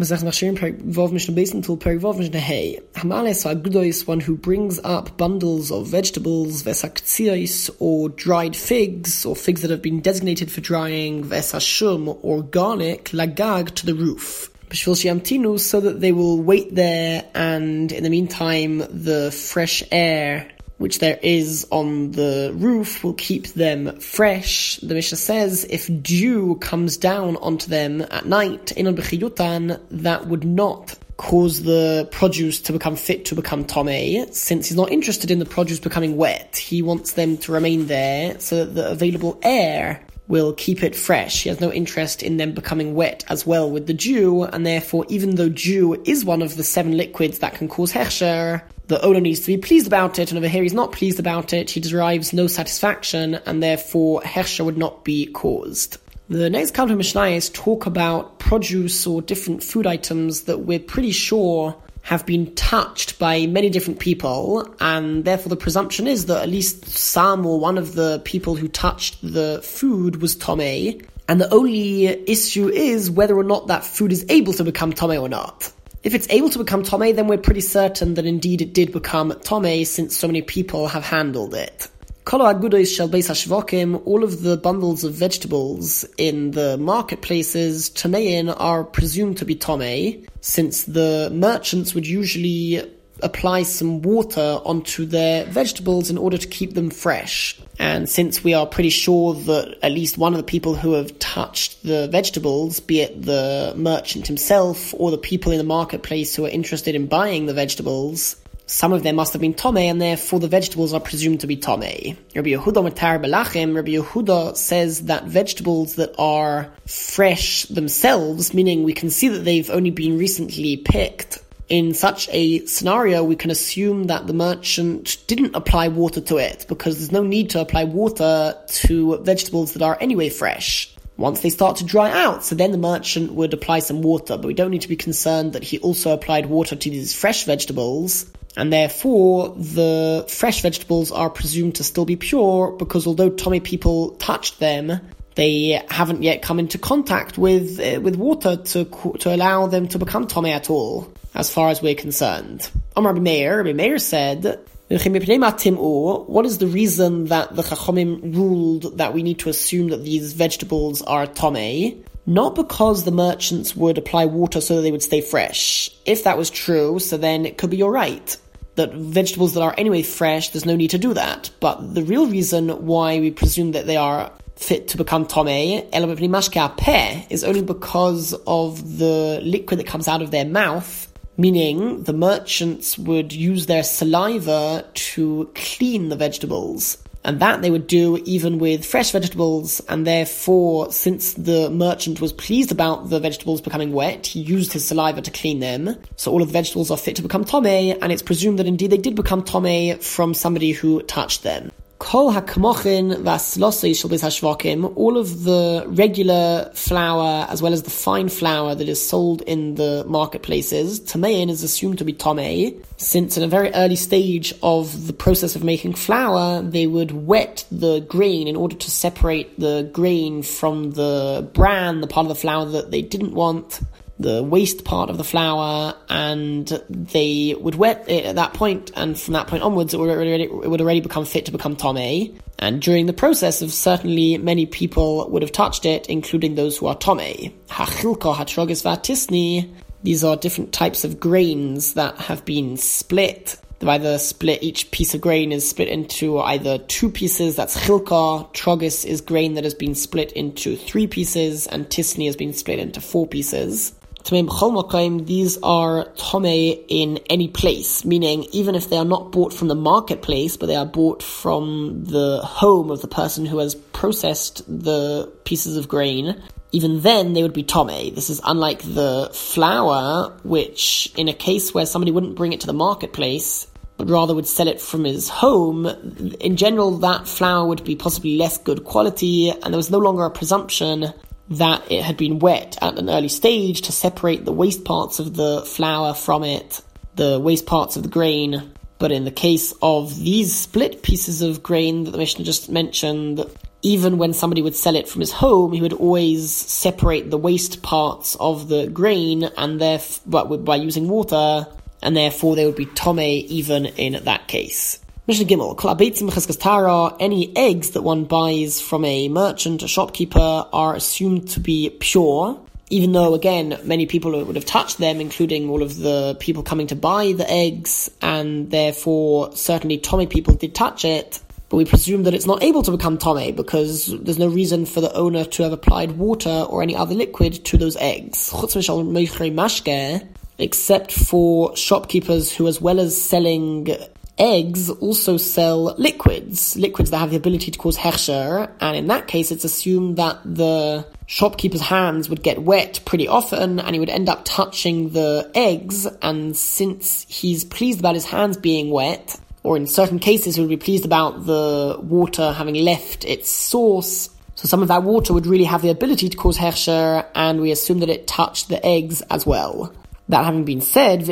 Masech Machshirin Vov Mishnah Beis until Vov Mishnah Hey. Hamales Agudois, one who brings up bundles of vegetables, vesaktsios, or dried figs, or figs that have been designated for drying, vesashum, or garlic, lagag, to the roof. So that they will wait there, and in the meantime, the fresh air which there is on the roof will keep them fresh. The Mishnah says if dew comes down onto them at night, in that would not cause the produce to become fit to become tome, since he's not interested in the produce becoming wet. He wants them to remain there so that the available air will keep it fresh. He has no interest in them becoming wet as well with the dew, and therefore, even though dew is one of the seven liquids that can cause hechsher, the owner needs to be pleased about it, and over here he's not pleased about it, he derives no satisfaction, and therefore hechsher would not be caused. The next couple of Mishnayos talk about produce or different food items that we're pretty sure have been touched by many different people, and therefore the presumption is that at least some or one of the people who touched the food was Tomei, and the only issue is whether or not that food is able to become Tomei or not. If it's able to become Tome, then we're pretty certain that indeed it did become Tome since so many people have handled it. All of the bundles of vegetables in the marketplaces, Tamein, are presumed to be Tome, since the merchants would usually apply some water onto their vegetables in order to keep them fresh. And since we are pretty sure that at least one of the people who have touched the vegetables, be it the merchant himself or the people in the marketplace who are interested in buying the vegetables, some of them must have been tome, and therefore the vegetables are presumed to be tome. Rabbi Yehuda Matar Belachim, Rabbi Yehuda says that vegetables that are fresh themselves, meaning we can see that they've only been recently picked, in such a scenario, we can assume that the merchant didn't apply water to it because there's no need to apply water to vegetables that are anyway fresh. Once they start to dry out, so then the merchant would apply some water, but we don't need to be concerned that he also applied water to these fresh vegetables, and therefore the fresh vegetables are presumed to still be pure because although Tommy people touched them, they haven't yet come into contact with uh, with water to to allow them to become Tommy at all as far as we're concerned. Amar Rabbi Meir, Rabbi Meir said, what is the reason that the Chachomim ruled that we need to assume that these vegetables are tome? Not because the merchants would apply water so that they would stay fresh. If that was true, so then it could be alright. That vegetables that are anyway fresh, there's no need to do that. But the real reason why we presume that they are fit to become tome, is only because of the liquid that comes out of their mouth meaning the merchants would use their saliva to clean the vegetables. And that they would do even with fresh vegetables, and therefore, since the merchant was pleased about the vegetables becoming wet, he used his saliva to clean them. So all of the vegetables are fit to become tome, and it's presumed that indeed they did become tome from somebody who touched them. Kol hakmochin vaslosei shel hashvakim, all of the regular flour as well as the fine flour that is sold in the marketplaces, tamein is assumed to be tome, since in a very early stage of the process of making flour, they would wet the grain in order to separate the grain from the bran, the part of the flour that they didn't want the waste part of the flour, and they would wet it at that point, and from that point onwards, it would already, it would already become fit to become tome. And during the process of certainly many people would have touched it, including those who are tome. Vatisni. These are different types of grains that have been split. They've either split, each piece of grain is split into either two pieces, that's chilka, trogis is grain that has been split into three pieces, and tisni has been split into four pieces. These are tome in any place, meaning even if they are not bought from the marketplace, but they are bought from the home of the person who has processed the pieces of grain, even then they would be tome. This is unlike the flour, which in a case where somebody wouldn't bring it to the marketplace, but rather would sell it from his home, in general that flour would be possibly less good quality, and there was no longer a presumption that it had been wet at an early stage to separate the waste parts of the flour from it, the waste parts of the grain. But in the case of these split pieces of grain that the Mishnah just mentioned, even when somebody would sell it from his home, he would always separate the waste parts of the grain and therefore, but by using water, and therefore they would be tome even in that case. Mishnah Gimel, any eggs that one buys from a merchant, a shopkeeper, are assumed to be pure, even though, again, many people would have touched them, including all of the people coming to buy the eggs, and therefore certainly Tommy people did touch it, but we presume that it's not able to become Tommy because there's no reason for the owner to have applied water or any other liquid to those eggs. Except for shopkeepers who, as well as selling eggs, also sell liquids, liquids that have the ability to cause hechsher, and in that case it's assumed that the shopkeeper's hands would get wet pretty often and he would end up touching the eggs, and since he's pleased about his hands being wet, or in certain cases he would be pleased about the water having left its source. So some of that water would really have the ability to cause hechsher, and we assume that it touched the eggs as well. That having been said,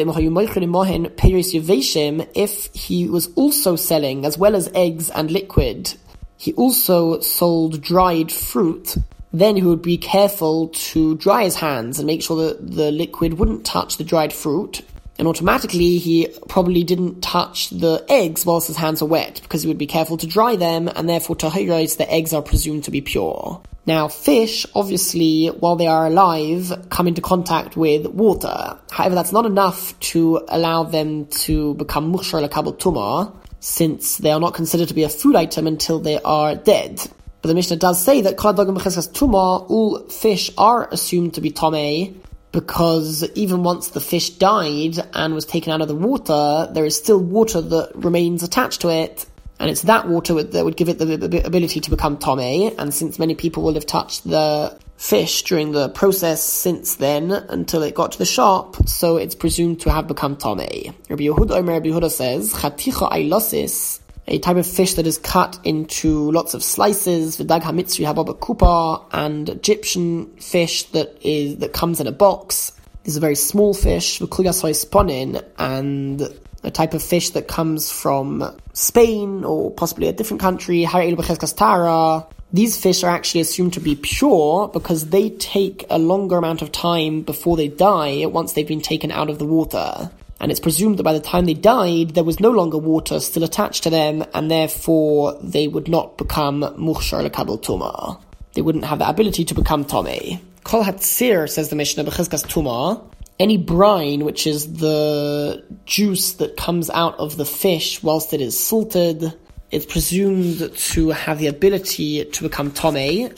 if he was also selling, as well as eggs and liquid, he also sold dried fruit, then he would be careful to dry his hands and make sure that the liquid wouldn't touch the dried fruit, and automatically he probably didn't touch the eggs whilst his hands are wet because he would be careful to dry them and therefore tahiris the eggs are presumed to be pure. Now fish, obviously, while they are alive, come into contact with water. However, that's not enough to allow them to become mushar lakabel tuma, since they are not considered to be a food item until they are dead. But the Mishnah does say that tuma, all fish are assumed to be tome, because even once the fish died and was taken out of the water, there is still water that remains attached to it, and it's that water that would give it the ability to become tome. And since many people will have touched the fish during the process since then until it got to the shop, so it's presumed to have become tome. Rabbi Yehuda, Omer Rabbi Yehuda says, "Chaticha ailosis." a type of fish that is cut into lots of slices, v'dag hamitzri hababa kupa, and Egyptian fish that is that comes in a box. This is a very small fish, and a type of fish that comes from Spain or possibly a different country, these fish are actually assumed to be pure because they take a longer amount of time before they die once they've been taken out of the water and it's presumed that by the time they died, there was no longer water still attached to them, and therefore they would not become muhshar lekabel tuma. They wouldn't have the ability to become tome. Kol hatzir, says the Mishnah, b'chizkas tuma, any brine, which is the juice that comes out of the fish whilst it is salted, is presumed to have the ability to become tome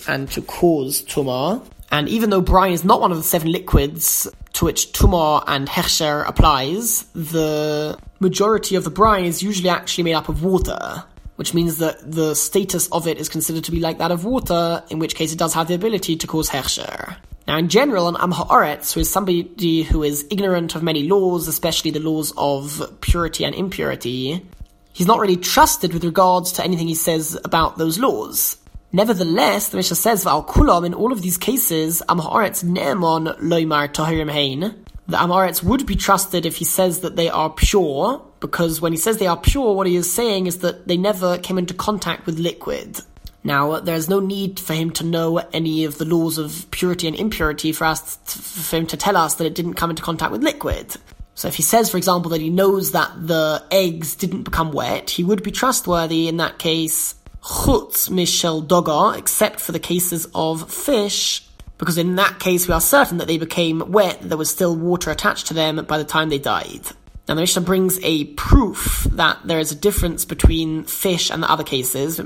and to cause tuma. And even though brine is not one of the seven liquids to which tuma and hechsher applies, the majority of the brine is usually actually made up of water, which means that the status of it is considered to be like that of water, in which case it does have the ability to cause hechsher. Now, in general, an Am Ha'aretz, who is somebody who is ignorant of many laws, especially the laws of purity and impurity, he's not really trusted with regards to anything he says about those laws. Nevertheless, the Mishnah says, "V'al kulam." In all of these cases, Am Haaretz ne'emon loymar tahirim hein. The Amaretz would be trusted if he says that they are pure, because when he says they are pure, what he is saying is that they never came into contact with liquid. Now, there is no need for him to know any of the laws of purity and impurity for us, to, for him to tell us that it didn't come into contact with liquid. So if he says, for example, that he knows that the eggs didn't become wet, he would be trustworthy in that case chutz mishel doga, except for the cases of fish, because in that case we are certain that they became wet, there was still water attached to them by the time they died. Now the Mishnah brings a proof that there is a difference between fish and the other cases.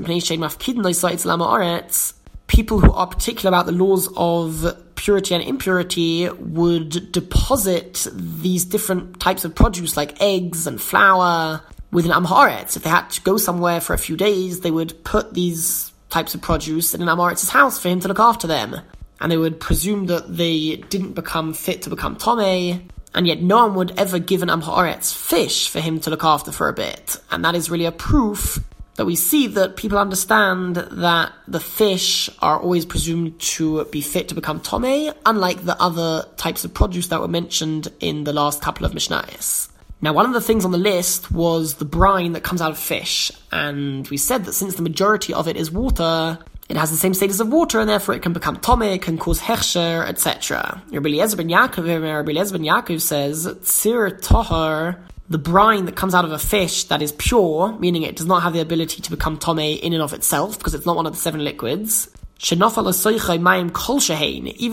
People who are particular about the laws of purity and impurity would deposit these different types of produce like eggs and flour with an Amharetz. If they had to go somewhere for a few days, they would put these types of produce in an Amharetz's house for him to look after them. And they would presume that they didn't become fit to become Tome, and yet no one would ever give an Amharetz fish for him to look after for a bit. And that is really a proof that we see that people understand that the fish are always presumed to be fit to become Tome, unlike the other types of produce that were mentioned in the last couple of Mishnayos. Now, one of the things on the list was the brine that comes out of fish, and we said that since the majority of it is water, it has the same status of water, and therefore it can become tome, can cause hechsher, etc. Rabbi Eliezer ben Yaakov, Rabbi Eliezer ben Yaakov says, Tzir tohar, the brine that comes out of a fish that is pure, meaning it does not have the ability to become tome in and of itself, because it's not one of the seven liquids. Even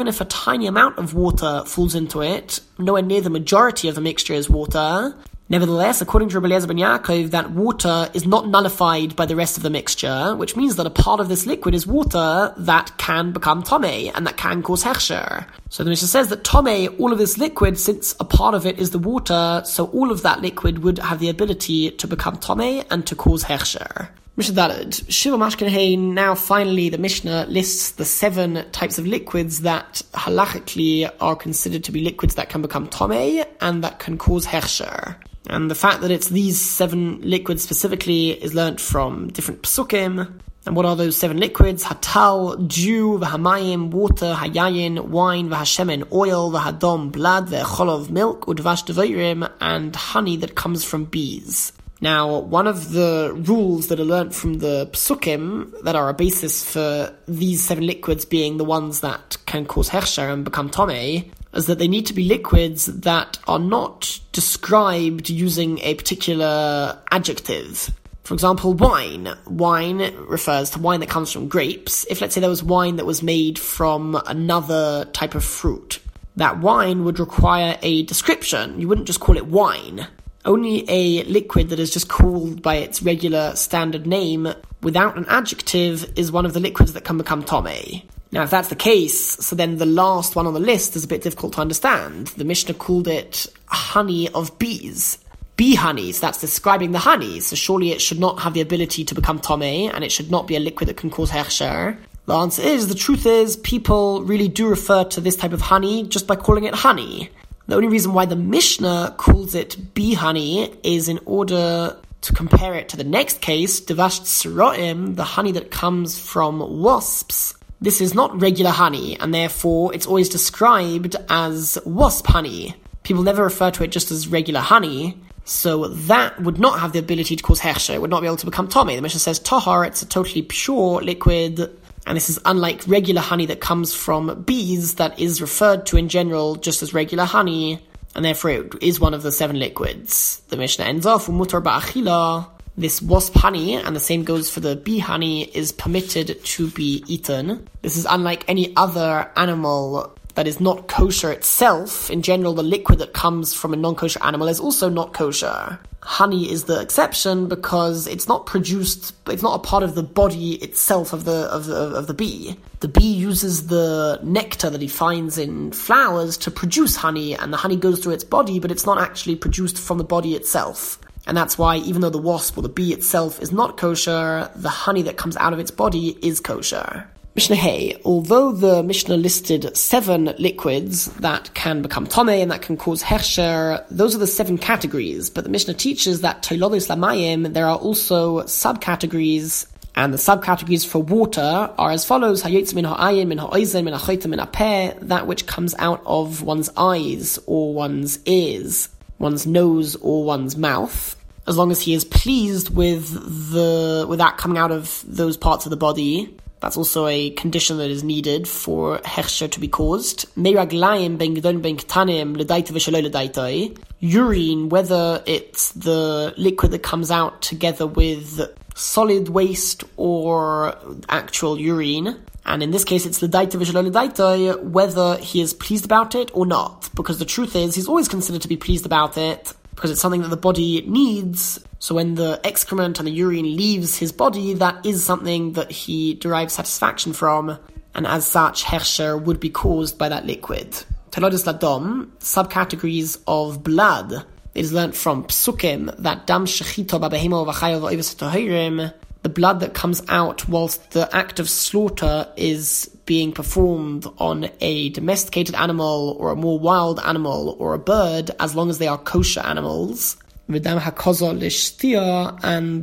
if a tiny amount of water falls into it, nowhere near the majority of the mixture is water, Nevertheless, according to Rabbi Eliezer ben Yaakov, that water is not nullified by the rest of the mixture, which means that a part of this liquid is water that can become tome and that can cause hechsher. So the Mishnah says that tome, all of this liquid, since a part of it is the water, so all of that liquid would have the ability to become tome and to cause hechsher. Mishnah Daled. Shiva Mashkin now finally the Mishnah lists the seven types of liquids that halachically are considered to be liquids that can become tome and that can cause hechsher. And the fact that it's these seven liquids specifically is learnt from different psukim. And what are those seven liquids? Hatal, dew, v'hamayim, water, hayayin, wine, v'hashemen, oil, v'hadom, blood, v'echolov, milk, udvash devorim, and honey that comes from bees. Now, one of the rules that are learnt from the psukim that are a basis for these seven liquids being the ones that can cause hechsher and become tome is that they need to be liquids that are not described using a particular adjective. For example, wine. Wine refers to wine that comes from grapes. If let's say there was wine that was made from another type of fruit, that wine would require a description. You wouldn't just call it wine. Only a liquid that is just called by its regular standard name without an adjective is one of the liquids that can become tome. Now, if that's the case, so then the last one on the list is a bit difficult to understand. The Mishnah called it honey of bees. Bee honey, so that's describing the honey, so surely it should not have the ability to become tome, and it should not be a liquid that can cause hechsher. The answer is, the truth is, people really do refer to this type of honey just by calling it honey. The only reason why the Mishnah calls it bee honey is in order to compare it to the next case, Devash Tzroim, the honey that comes from wasps, this is not regular honey, and therefore it's always described as wasp honey. People never refer to it just as regular honey, so that would not have the ability to cause hechsher. It would not be able to become tummy. The Mishnah says tahar, it's a totally pure liquid, and this is unlike regular honey that comes from bees that is referred to in general just as regular honey, and therefore it is one of the seven liquids. The Mishnah ends off, mutar ba'achila, this wasp honey, and the same goes for the bee honey, is permitted to be eaten. This is unlike any other animal that is not kosher itself. In general, the liquid that comes from a non kosher animal is also not kosher. Honey is the exception because it's not produced, it's not a part of the body itself of the, of the, of the bee. The bee uses the nectar that he finds in flowers to produce honey, and the honey goes through its body, but it's not actually produced from the body itself. And that's why, even though the wasp or the bee itself is not kosher, the honey that comes out of its body is kosher. Mishnah Hey, although the Mishnah listed seven liquids that can become tome and that can cause hechsher, those are the seven categories. But the Mishnah teaches that toilodis lamayim, there are also subcategories and the subcategories for water are as follows: that which comes out of one's eyes or one's ears one's nose or one's mouth, as long as he is pleased with the with that coming out of those parts of the body. That's also a condition that is needed for hechsher to be caused. Urine, whether it's the liquid that comes out together with solid waste or actual urine, and in this case, it's the Ledaita Vishalo whether he is pleased about it or not. Because the truth is, he's always considered to be pleased about it, because it's something that the body needs. So when the excrement and the urine leaves his body, that is something that he derives satisfaction from, and as such, Hechsher would be caused by that liquid. Telodis Ladom, subcategories of blood, is learnt from Psukim that Dam Shechito Babehimo Vachayo Va'ivis the blood that comes out whilst the act of slaughter is being performed on a domesticated animal or a more wild animal or a bird, as long as they are kosher animals. And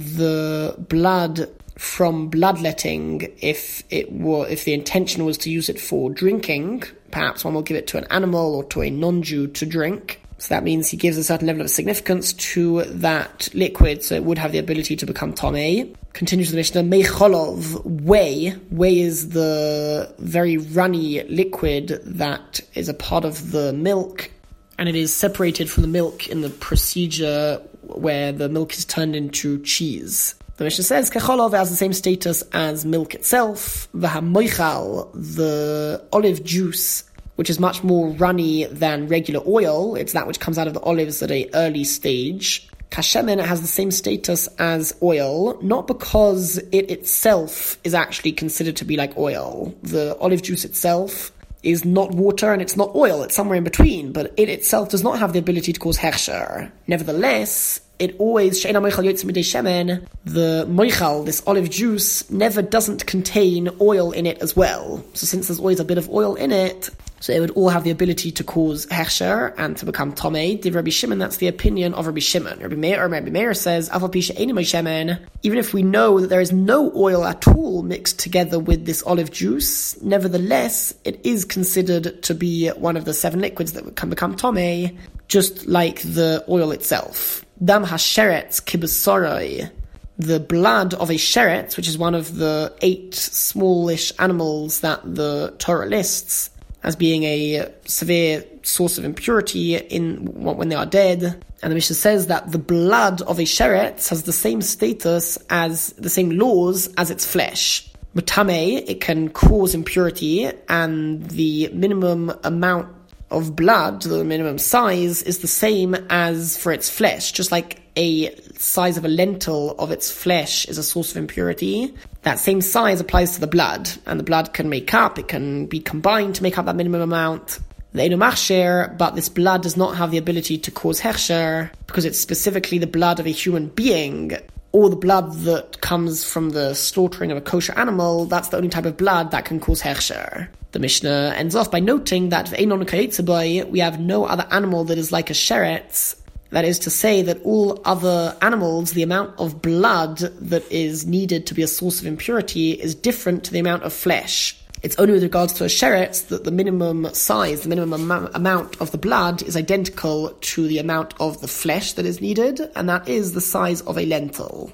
the blood from bloodletting, if it were, if the intention was to use it for drinking, perhaps one will give it to an animal or to a non-Jew to drink. So that means he gives a certain level of significance to that liquid, so it would have the ability to become Tomei. Continues the Mishnah, Mecholov, whey. Whey is the very runny liquid that is a part of the milk, and it is separated from the milk in the procedure where the milk is turned into cheese. The Mishnah says Kecholov has the same status as milk itself. The Hamoichal, the olive juice, which is much more runny than regular oil. It's that which comes out of the olives at an early stage. Kashemen has the same status as oil, not because it itself is actually considered to be like oil. The olive juice itself is not water and it's not oil, it's somewhere in between, but it itself does not have the ability to cause hechsher. Nevertheless, it always the moichal, this olive juice, never doesn't contain oil in it as well. So since there's always a bit of oil in it, so it would all have the ability to cause hechsher and to become tomei. Div Rabbi Shimon, that's the opinion of Rabbi Shimon. Rabbi Meir, or Rabbi Meir says, even if we know that there is no oil at all mixed together with this olive juice, nevertheless, it is considered to be one of the seven liquids that can become tomei, just like the oil itself. Dam hasheret kibesoroi, the blood of a sheret, which is one of the eight smallish animals that the Torah lists, as being a severe source of impurity in when they are dead. And the Mishnah says that the blood of a sheret has the same status as the same laws as its flesh. Mutame, it can cause impurity, and the minimum amount of blood, the minimum size, is the same as for its flesh. Just like a size of a lentil of its flesh is a source of impurity, that same size applies to the blood, and the blood can make up, it can be combined to make up that minimum amount. The Enomachsher, but this blood does not have the ability to cause Hechsher, because it's specifically the blood of a human being, or the blood that comes from the slaughtering of a kosher animal, that's the only type of blood that can cause Hechsher. The Mishnah ends off by noting that we have no other animal that is like a sheret. That is to say that all other animals, the amount of blood that is needed to be a source of impurity is different to the amount of flesh. It's only with regards to a sheret that the minimum size, the minimum am- amount of the blood is identical to the amount of the flesh that is needed, and that is the size of a lentil.